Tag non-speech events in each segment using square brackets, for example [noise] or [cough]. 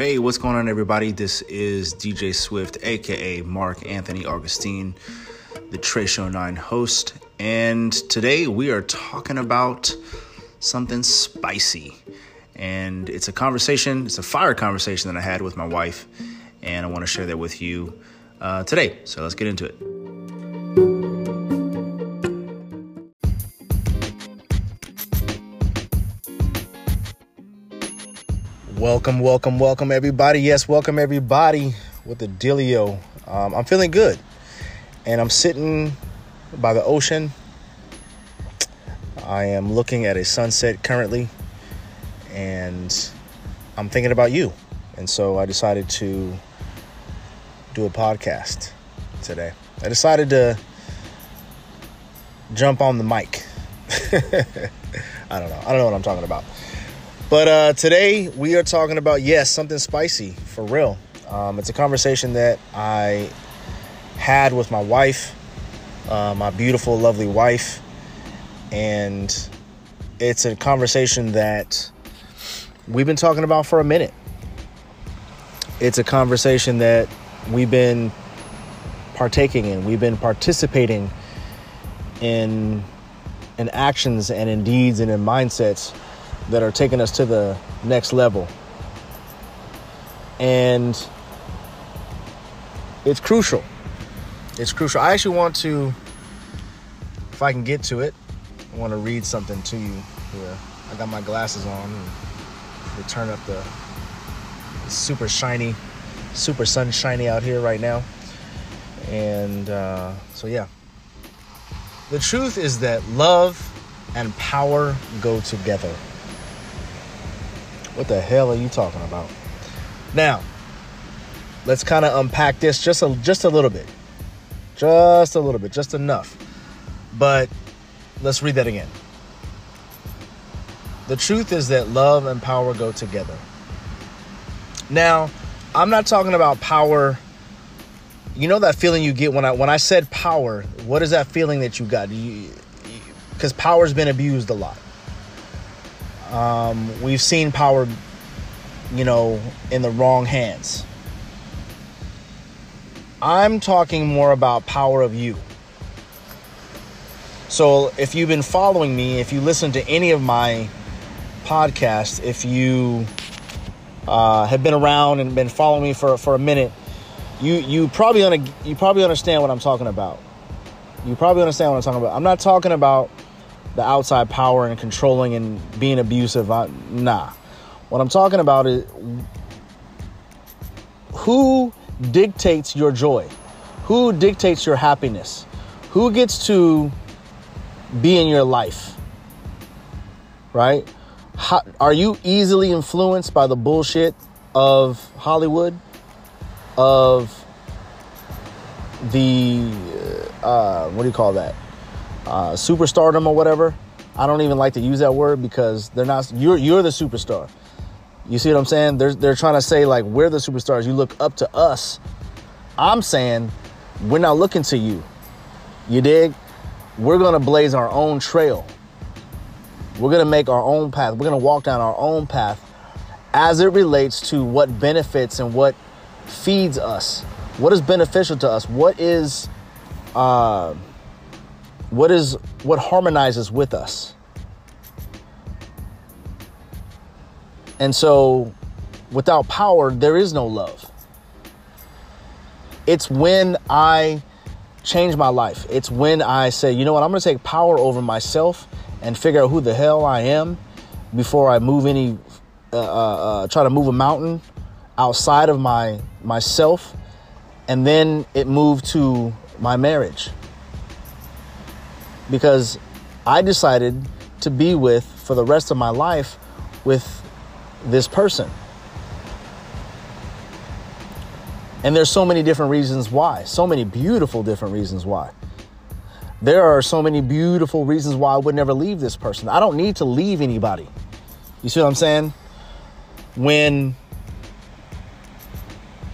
Hey, what's going on, everybody? This is DJ Swift, aka Mark Anthony Augustine, the Trey Show 9 host. And today we are talking about something spicy. And it's a conversation, it's a fire conversation that I had with my wife. And I want to share that with you uh, today. So let's get into it. Welcome, welcome, welcome, everybody. Yes, welcome, everybody, with the dealio. Um, I'm feeling good. And I'm sitting by the ocean. I am looking at a sunset currently. And I'm thinking about you. And so I decided to do a podcast today. I decided to jump on the mic. [laughs] I don't know. I don't know what I'm talking about. But uh, today we are talking about, yes, something spicy for real. Um, it's a conversation that I had with my wife, uh, my beautiful, lovely wife. And it's a conversation that we've been talking about for a minute. It's a conversation that we've been partaking in, we've been participating in, in actions and in deeds and in mindsets that are taking us to the next level. And it's crucial. It's crucial. I actually want to, if I can get to it, I want to read something to you here. I got my glasses on they turn up the super shiny, super sunshiny out here right now. And uh, so, yeah. The truth is that love and power go together. What the hell are you talking about? Now, let's kind of unpack this just a just a little bit. Just a little bit, just enough. But let's read that again. The truth is that love and power go together. Now, I'm not talking about power. You know that feeling you get when I when I said power, what is that feeling that you got? Because power's been abused a lot. Um, we've seen power, you know, in the wrong hands. I'm talking more about power of you. So if you've been following me, if you listen to any of my podcasts, if you uh, have been around and been following me for, for a minute, you you probably you probably understand what I'm talking about. You probably understand what I'm talking about. I'm not talking about the outside power and controlling and being abusive. I, nah. What I'm talking about is who dictates your joy? Who dictates your happiness? Who gets to be in your life? Right? How, are you easily influenced by the bullshit of Hollywood? Of the, uh, what do you call that? Uh, superstardom or whatever. I don't even like to use that word because they're not. You're you're the superstar. You see what I'm saying? They're they're trying to say like we're the superstars. You look up to us. I'm saying we're not looking to you. You dig? We're gonna blaze our own trail. We're gonna make our own path. We're gonna walk down our own path as it relates to what benefits and what feeds us. What is beneficial to us? What is uh, what is what harmonizes with us. And so without power there is no love. It's when i change my life. It's when i say you know what? I'm going to take power over myself and figure out who the hell i am before i move any uh, uh, uh, try to move a mountain outside of my myself. And then it moved to my marriage because I decided to be with for the rest of my life with this person. And there's so many different reasons why, so many beautiful different reasons why. There are so many beautiful reasons why I would never leave this person. I don't need to leave anybody. You see what I'm saying? When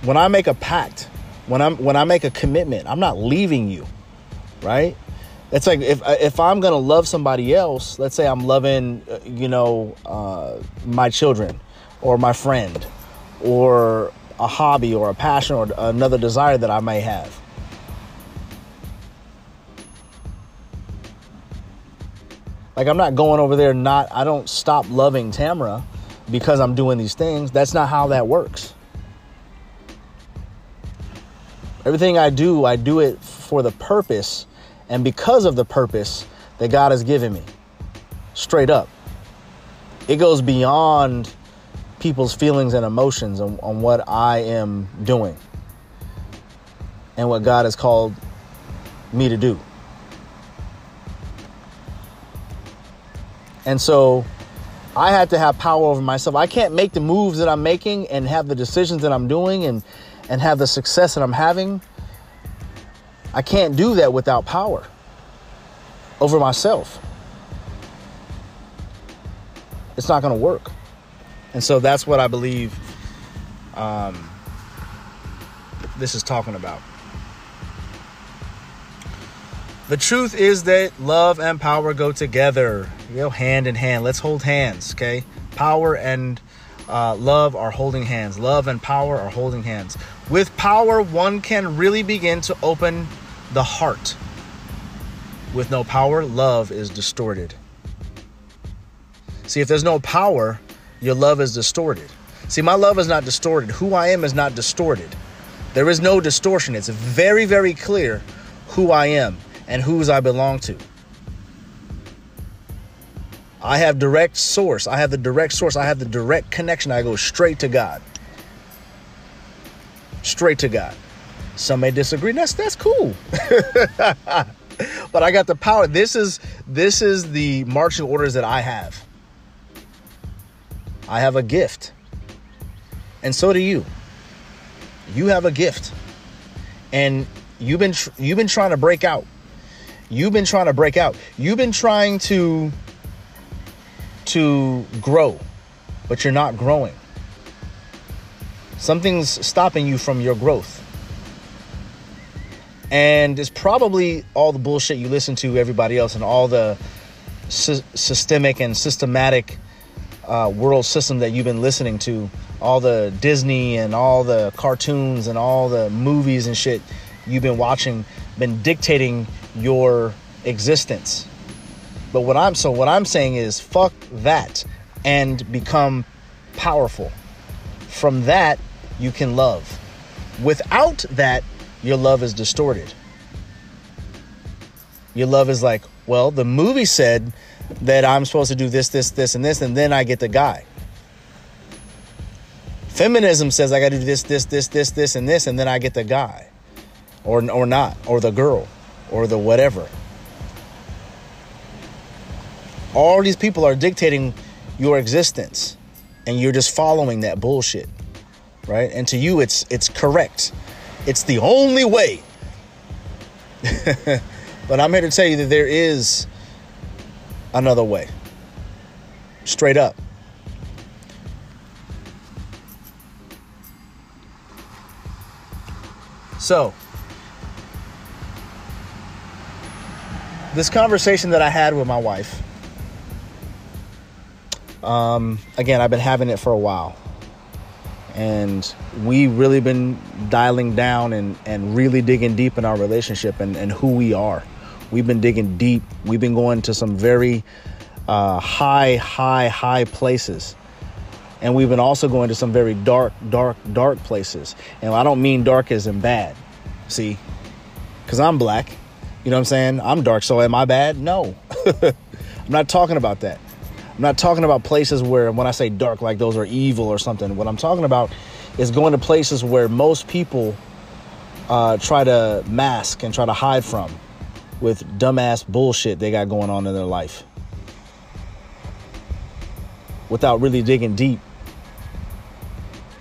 when I make a pact, when I'm when I make a commitment, I'm not leaving you, right? It's like if if I'm gonna love somebody else, let's say I'm loving, uh, you know, uh, my children, or my friend, or a hobby or a passion or another desire that I may have. Like I'm not going over there not I don't stop loving Tamara because I'm doing these things. That's not how that works. Everything I do, I do it for the purpose and because of the purpose that God has given me. Straight up. It goes beyond people's feelings and emotions on, on what I am doing and what God has called me to do. And so I had to have power over myself. I can't make the moves that I'm making and have the decisions that I'm doing and, and have the success that I'm having. I can't do that without power over myself. It's not going to work. And so that's what I believe um, this is talking about. The truth is that love and power go together, you know, hand in hand. Let's hold hands, okay? Power and uh, love are holding hands. Love and power are holding hands. With power, one can really begin to open the heart. With no power, love is distorted. See, if there's no power, your love is distorted. See, my love is not distorted. Who I am is not distorted. There is no distortion. It's very, very clear who I am and whose I belong to. I have direct source. I have the direct source. I have the direct connection. I go straight to God. Straight to God. Some may disagree. That's that's cool. [laughs] but I got the power. This is this is the marching orders that I have. I have a gift. And so do you. You have a gift. And you've been tr- you've been trying to break out. You've been trying to break out. You've been trying to to grow, but you're not growing. Something's stopping you from your growth. And it's probably all the bullshit you listen to everybody else and all the sy- systemic and systematic uh, world system that you've been listening to, all the Disney and all the cartoons and all the movies and shit you've been watching, been dictating your existence. But what I'm so what I'm saying is fuck that and become powerful. From that you can love. Without that your love is distorted. Your love is like, well, the movie said that I'm supposed to do this, this, this, and this, and then I get the guy. Feminism says I got to do this, this, this, this, this, and this, and then I get the guy, or or not, or the girl, or the whatever. All these people are dictating your existence, and you're just following that bullshit, right? And to you, it's it's correct. It's the only way. [laughs] but I'm here to tell you that there is another way. Straight up. So, this conversation that I had with my wife, um, again, I've been having it for a while. And we've really been dialing down and, and really digging deep in our relationship and, and who we are. We've been digging deep. We've been going to some very uh, high, high, high places. And we've been also going to some very dark, dark, dark places. And I don't mean dark as in bad. See? Because I'm black. You know what I'm saying? I'm dark. So am I bad? No. [laughs] I'm not talking about that. I'm not talking about places where, when I say dark, like those are evil or something. What I'm talking about is going to places where most people uh, try to mask and try to hide from with dumbass bullshit they got going on in their life without really digging deep.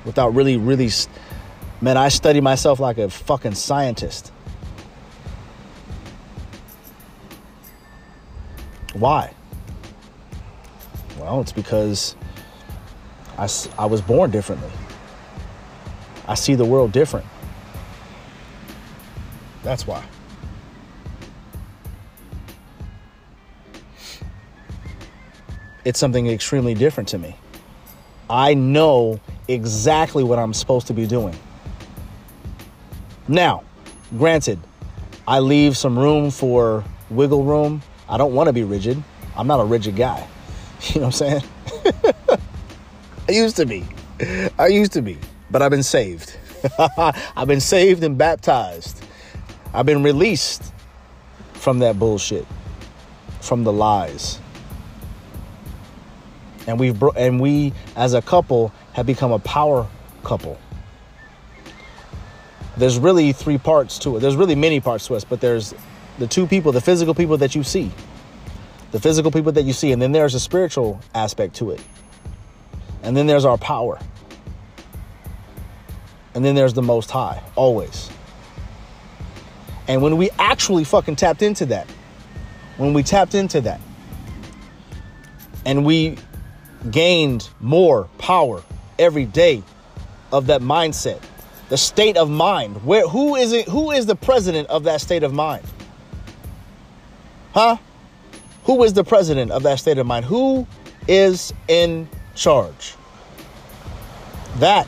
Without really really man i study myself like a fucking scientist. Why well it's because I, I was born differently i see the world different that's why it's something extremely different to me. I know exactly what I'm supposed to be doing. Now, granted, I leave some room for wiggle room. I don't want to be rigid. I'm not a rigid guy. [laughs] You know what I'm saying? [laughs] I used to be. I used to be. But I've been saved. [laughs] I've been saved and baptized. I've been released from that bullshit, from the lies. And we've bro- and we as a couple have become a power couple. There's really three parts to it. There's really many parts to us, but there's the two people, the physical people that you see. The physical people that you see, and then there's a spiritual aspect to it. And then there's our power. And then there's the most high, always. And when we actually fucking tapped into that, when we tapped into that, and we gained more power every day of that mindset, the state of mind. Where who is it? Who is the president of that state of mind? Huh? Who is the president of that state of mind? Who is in charge? That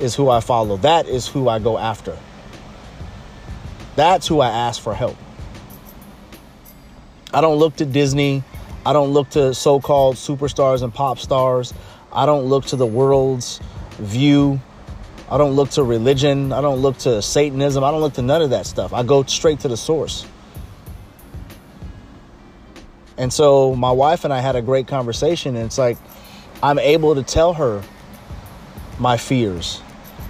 is who I follow. That is who I go after. That's who I ask for help. I don't look to Disney. I don't look to so called superstars and pop stars. I don't look to the world's view. I don't look to religion. I don't look to Satanism. I don't look to none of that stuff. I go straight to the source. And so my wife and I had a great conversation, and it's like I'm able to tell her my fears.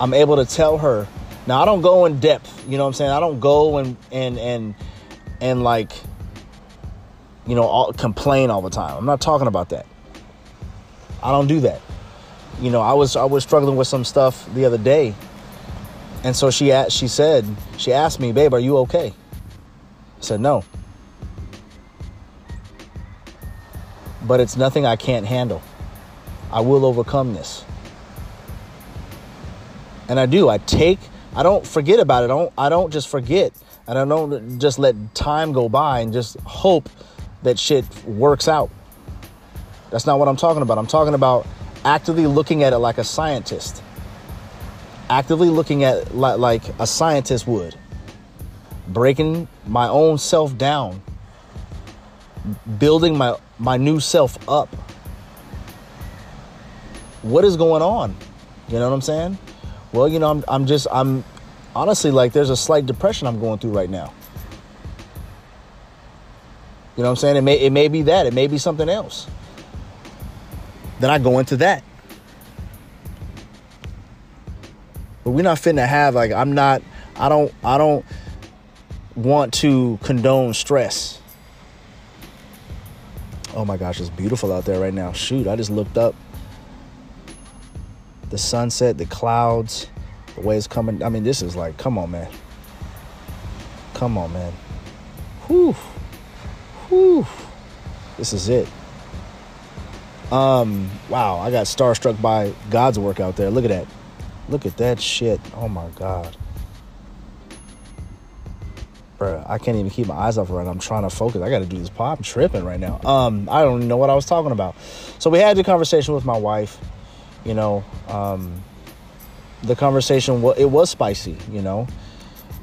I'm able to tell her. Now I don't go in depth, you know what I'm saying? I don't go and and and and like you know, all, complain all the time. I'm not talking about that. I don't do that. You know, I was I was struggling with some stuff the other day. And so she asked, she said, she asked me, "Babe, are you okay?" I said, "No." But it's nothing I can't handle. I will overcome this. And I do. I take I don't forget about it. I don't I don't just forget. And I don't just let time go by and just hope that shit works out. That's not what I'm talking about. I'm talking about actively looking at it like a scientist. Actively looking at like, like a scientist would. Breaking my own self down. Building my, my new self up. What is going on? You know what I'm saying? Well, you know, I'm, I'm just, I'm honestly like there's a slight depression I'm going through right now. You know what I'm saying? It may it may be that. It may be something else. Then I go into that. But we're not finna have like I'm not I don't I don't want to condone stress. Oh my gosh, it's beautiful out there right now. Shoot, I just looked up. The sunset, the clouds, the way it's coming. I mean, this is like, come on, man. Come on, man. Whew. Whew. This is it. Um, wow, I got starstruck by God's work out there. Look at that. Look at that shit. Oh my God. Bruh, I can't even keep my eyes off right. I'm trying to focus. I got to do this pop. I'm tripping right now. Um, I don't know what I was talking about. So we had the conversation with my wife. You know, um, the conversation well, it was spicy. You know,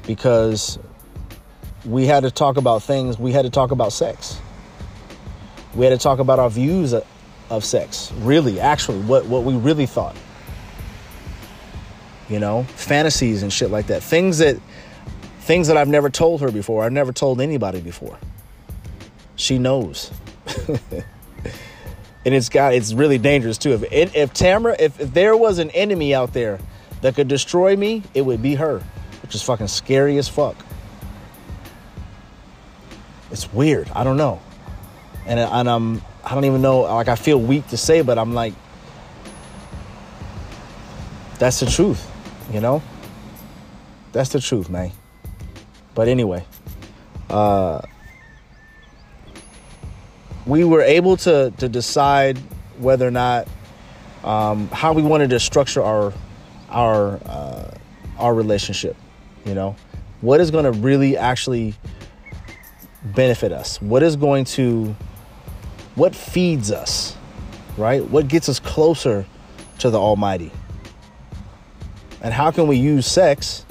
because we had to talk about things. We had to talk about sex. We had to talk about our views of, of sex. Really, actually, what what we really thought. You know, fantasies and shit like that. Things that things that I've never told her before. I've never told anybody before. She knows. [laughs] and it's got it's really dangerous too. If if Tamara, if, if there was an enemy out there that could destroy me, it would be her, which is fucking scary as fuck. It's weird. I don't know. And, and I'm, I don't even know, like, I feel weak to say, but I'm like, that's the truth, you know? That's the truth, man. But anyway, uh, we were able to, to decide whether or not um, how we wanted to structure our our uh, our relationship. You know, what is going to really actually benefit us? What is going to, what feeds us, right? What gets us closer to the Almighty? And how can we use sex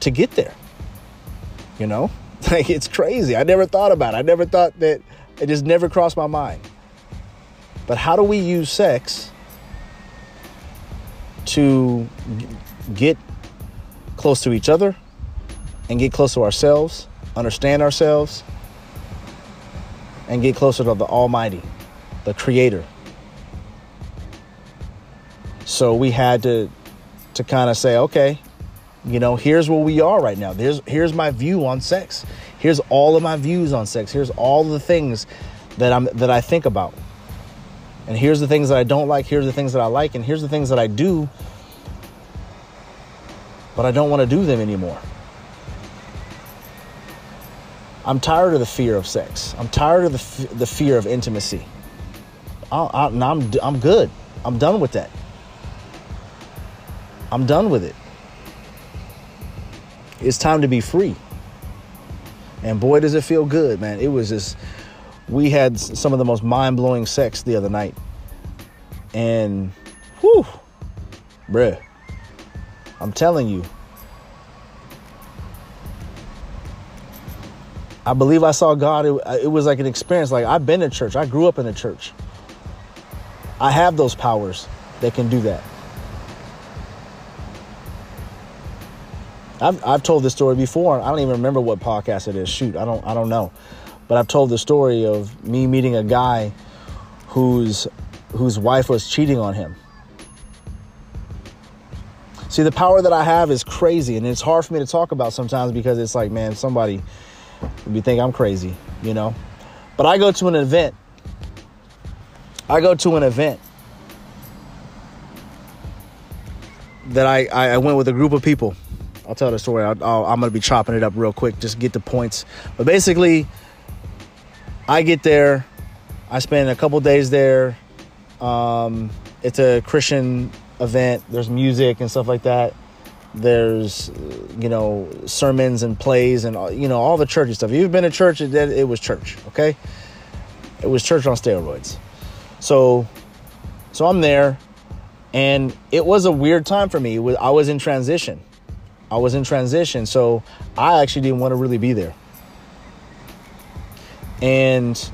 to get there? You know? [laughs] Like it's crazy. I never thought about it. I never thought that it just never crossed my mind. But how do we use sex to get close to each other and get close to ourselves, understand ourselves, and get closer to the Almighty, the Creator? So we had to to kind of say, okay, you know, here's where we are right now. There's here's my view on sex. Here's all of my views on sex. Here's all the things that I'm that I think about. And here's the things that I don't like, here's the things that I like, and here's the things that I do but I don't want to do them anymore. I'm tired of the fear of sex. I'm tired of the, f- the fear of intimacy. I, I, I'm, I'm good. I'm done with that. I'm done with it. It's time to be free. And boy, does it feel good, man. It was just, we had some of the most mind blowing sex the other night. And, whew, bruh, I'm telling you, I believe I saw God. It, uh, it was like an experience. Like I've been in church, I grew up in a church. I have those powers that can do that. I've, I've told this story before. I don't even remember what podcast it is. Shoot, I don't I don't know. But I've told the story of me meeting a guy whose whose wife was cheating on him. See, the power that I have is crazy, and it's hard for me to talk about sometimes because it's like, man, somebody you think I'm crazy, you know. But I go to an event. I go to an event that I, I went with a group of people. I'll tell the story. i am to be chopping it up real quick, just get the points. But basically, I get there. I spend a couple days there. Um, it's a Christian event. There's music and stuff like that. There's, you know, sermons and plays and you know all the churchy stuff. If you've been to church, it, it was church. Okay, it was church on steroids. So, so I'm there, and it was a weird time for me. I was in transition. I was in transition, so I actually didn't want to really be there. And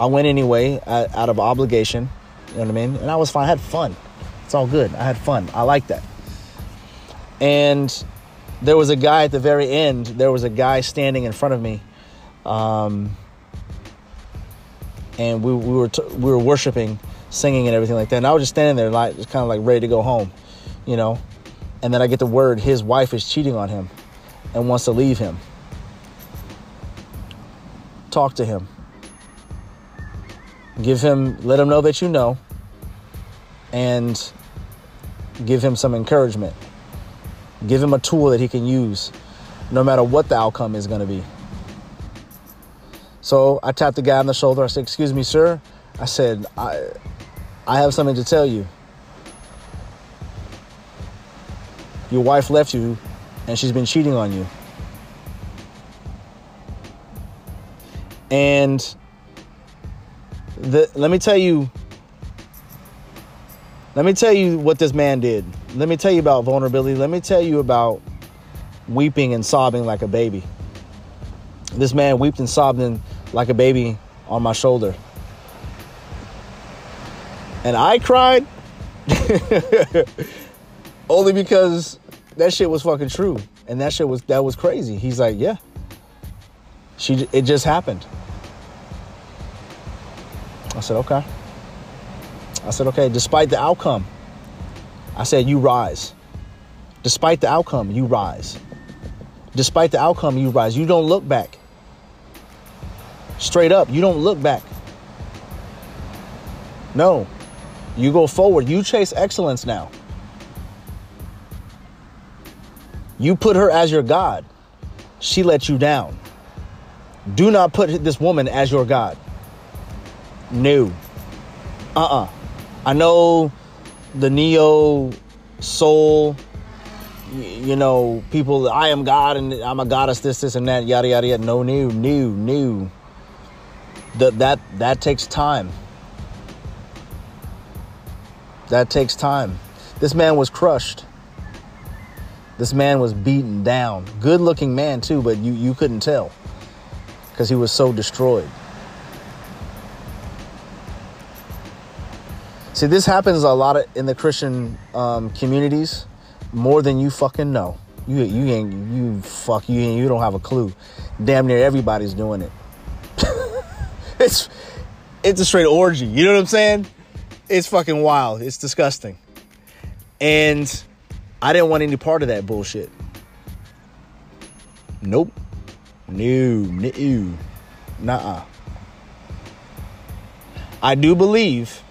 I went anyway out of obligation. You know what I mean? And I was fine. I had fun. It's all good. I had fun. I like that. And there was a guy at the very end, there was a guy standing in front of me. Um, and we, we were t- we were worshiping, singing, and everything like that. And I was just standing there, like just kind of like ready to go home, you know. And then I get the word his wife is cheating on him, and wants to leave him. Talk to him. Give him, let him know that you know, and give him some encouragement. Give him a tool that he can use no matter what the outcome is going to be. So I tapped the guy on the shoulder. I said, Excuse me, sir. I said, I, I have something to tell you. Your wife left you and she's been cheating on you. And the, let me tell you let me tell you what this man did. Let me tell you about vulnerability. Let me tell you about weeping and sobbing like a baby. This man wept and sobbed like a baby on my shoulder. And I cried [laughs] only because that shit was fucking true. And that shit was that was crazy. He's like, "Yeah. She it just happened." I said, "Okay." I said, okay, despite the outcome, I said, you rise. Despite the outcome, you rise. Despite the outcome, you rise. You don't look back. Straight up, you don't look back. No, you go forward. You chase excellence now. You put her as your God. She let you down. Do not put this woman as your God. No. Uh uh-uh. uh I know the neo soul, you know, people, I am God and I'm a goddess, this, this, and that, yada, yada, yada. No, new, new, new. That, that, that takes time. That takes time. This man was crushed. This man was beaten down. Good looking man, too, but you, you couldn't tell because he was so destroyed. See, this happens a lot in the Christian um, communities more than you fucking know. You you ain't you fuck you ain't, you don't have a clue. Damn near everybody's doing it. [laughs] it's it's a straight orgy. You know what I'm saying? It's fucking wild. It's disgusting. And I didn't want any part of that bullshit. Nope. No, no. Nuh-uh. I do believe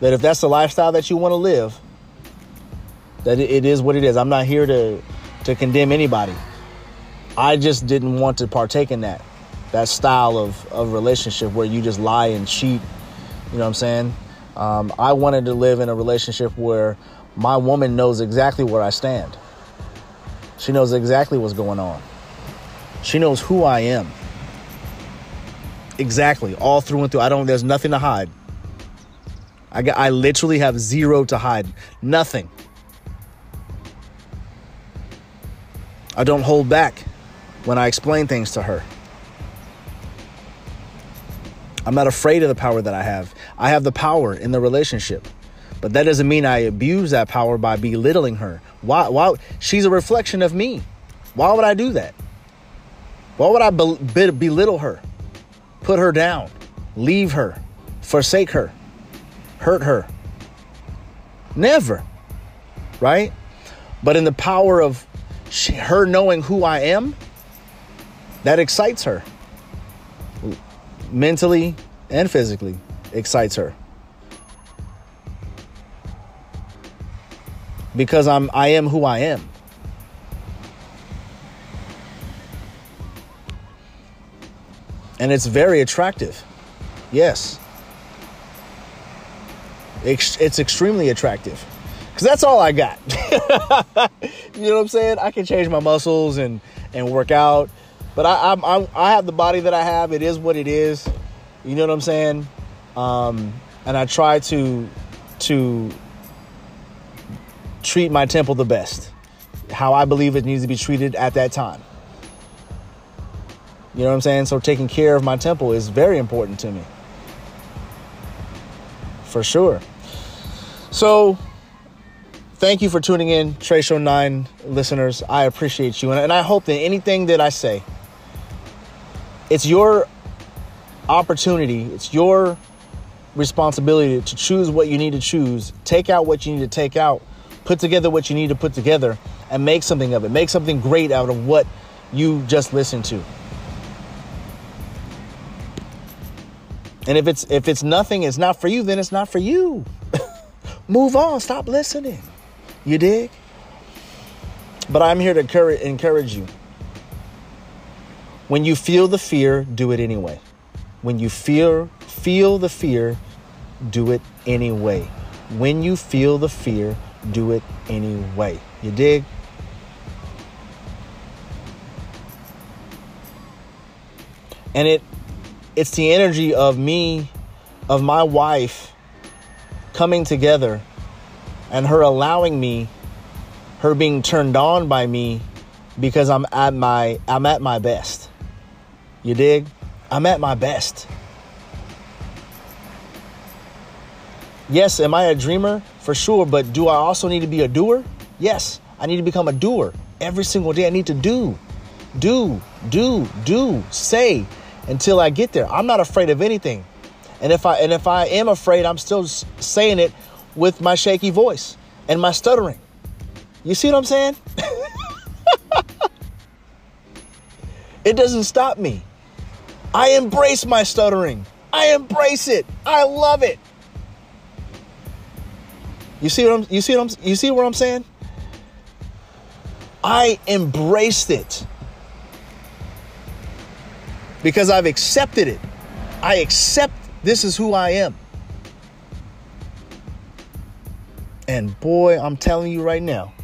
that if that's the lifestyle that you want to live, that it is what it is. I'm not here to to condemn anybody. I just didn't want to partake in that that style of, of relationship where you just lie and cheat. You know what I'm saying? Um, I wanted to live in a relationship where my woman knows exactly where I stand. She knows exactly what's going on. She knows who I am. Exactly, all through and through. I don't. There's nothing to hide. I got. I literally have zero to hide. Nothing. I don't hold back when I explain things to her. I'm not afraid of the power that I have. I have the power in the relationship. But that doesn't mean I abuse that power by belittling her. Why why she's a reflection of me. Why would I do that? Why would I be, belittle her? Put her down, leave her, forsake her, hurt her? Never. Right? But in the power of she, her knowing who I am, that excites her. Mentally and physically excites her. Because I'm I am who I am. And it's very attractive. Yes. It's, extremely attractive because that's all I got. [laughs] you know what I'm saying? I can change my muscles and and work out, but I I'm, I'm, i have the body that I have. It is what it is. You know what I'm saying? Um, and I try to to treat my temple the best, how I believe it needs to be treated at that time. You know what I'm saying? So taking care of my temple is very important to me. For sure. So thank you for tuning in, Trey Show 9 listeners. I appreciate you. And I hope that anything that I say, it's your opportunity, it's your responsibility to choose what you need to choose, take out what you need to take out, put together what you need to put together, and make something of it. Make something great out of what you just listened to. And if it's if it's nothing, it's not for you, then it's not for you. [laughs] Move on, stop listening. You dig? But I'm here to encourage you. When you feel the fear, do it anyway. When you feel feel the fear, do it anyway. When you feel the fear, do it anyway. You dig? And it it's the energy of me of my wife coming together and her allowing me, her being turned on by me because I'm at my I'm at my best. You dig? I'm at my best. Yes, am I a dreamer? For sure, but do I also need to be a doer? Yes, I need to become a doer. Every single day I need to do. Do, do, do, say until I get there. I'm not afraid of anything. And if I and if I am afraid, I'm still saying it with my shaky voice and my stuttering. You see what I'm saying? [laughs] it doesn't stop me. I embrace my stuttering. I embrace it. I love it. You see what I'm you see what I'm you see what I'm saying? I embraced it. Because I've accepted it. I accept this is who I am. And boy, I'm telling you right now,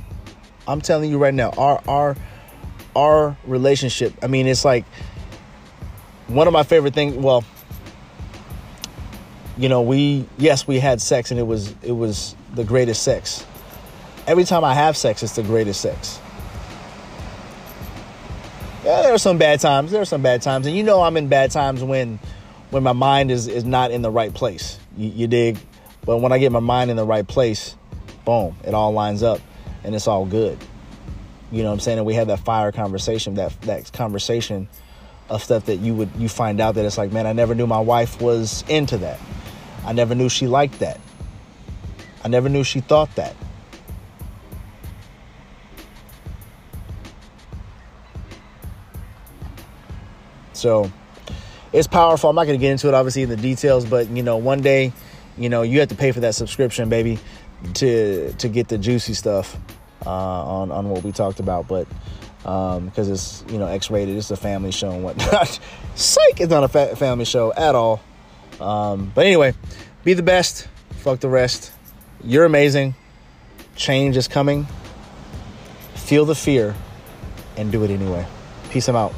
I'm telling you right now, our our our relationship, I mean, it's like one of my favorite things, well, you know, we yes, we had sex and it was it was the greatest sex. Every time I have sex, it's the greatest sex. Yeah, there are some bad times. There are some bad times, and you know I'm in bad times when when my mind is is not in the right place. You, you dig? But when I get my mind in the right place, boom, it all lines up, and it's all good. You know what I'm saying? And we had that fire conversation, that that conversation of stuff that you would you find out that it's like, man, I never knew my wife was into that. I never knew she liked that. I never knew she thought that. So it's powerful. I'm not going to get into it, obviously, in the details, but you know, one day, you know, you have to pay for that subscription, baby, to to get the juicy stuff uh, on on what we talked about. But because um, it's you know X-rated, it's a family show and whatnot. [laughs] Psych, it's not a fa- family show at all. Um, but anyway, be the best. Fuck the rest. You're amazing. Change is coming. Feel the fear and do it anyway. Peace. I'm out.